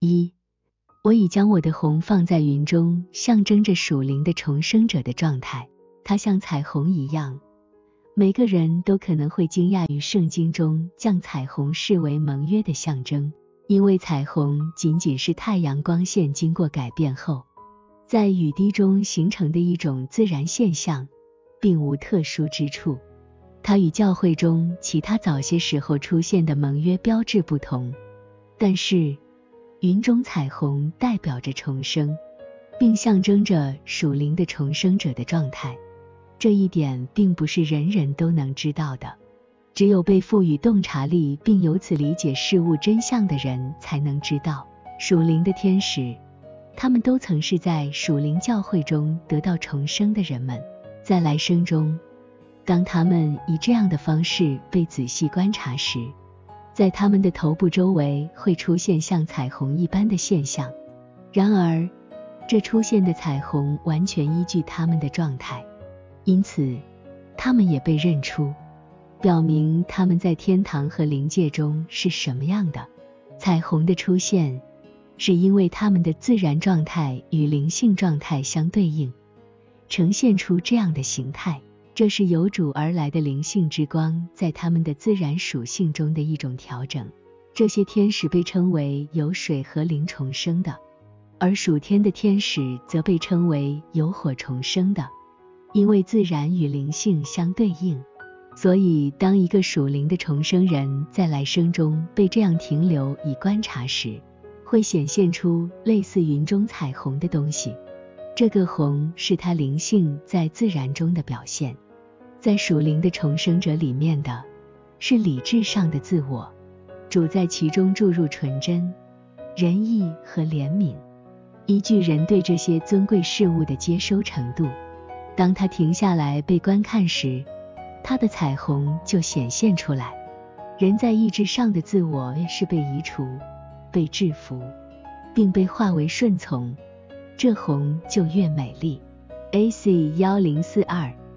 一，我已将我的红放在云中，象征着属灵的重生者的状态。它像彩虹一样，每个人都可能会惊讶于圣经中将彩虹视为盟约的象征，因为彩虹仅仅是太阳光线经过改变后，在雨滴中形成的一种自然现象，并无特殊之处。它与教会中其他早些时候出现的盟约标志不同，但是云中彩虹代表着重生，并象征着属灵的重生者的状态。这一点并不是人人都能知道的，只有被赋予洞察力并由此理解事物真相的人才能知道。属灵的天使，他们都曾是在属灵教会中得到重生的人们，在来生中，当他们以这样的方式被仔细观察时，在他们的头部周围会出现像彩虹一般的现象。然而，这出现的彩虹完全依据他们的状态。因此，他们也被认出，表明他们在天堂和灵界中是什么样的。彩虹的出现，是因为他们的自然状态与灵性状态相对应，呈现出这样的形态。这是由主而来的灵性之光在他们的自然属性中的一种调整。这些天使被称为由水和灵重生的，而属天的天使则被称为由火重生的。因为自然与灵性相对应，所以当一个属灵的重生人在来生中被这样停留以观察时，会显现出类似云中彩虹的东西。这个红是他灵性在自然中的表现。在属灵的重生者里面的是理智上的自我，主在其中注入纯真、仁义和怜悯，依据人对这些尊贵事物的接收程度。当他停下来被观看时，他的彩虹就显现出来。人在意志上的自我是被移除、被制服，并被化为顺从，这红就越美丽。A.C. 幺零四二。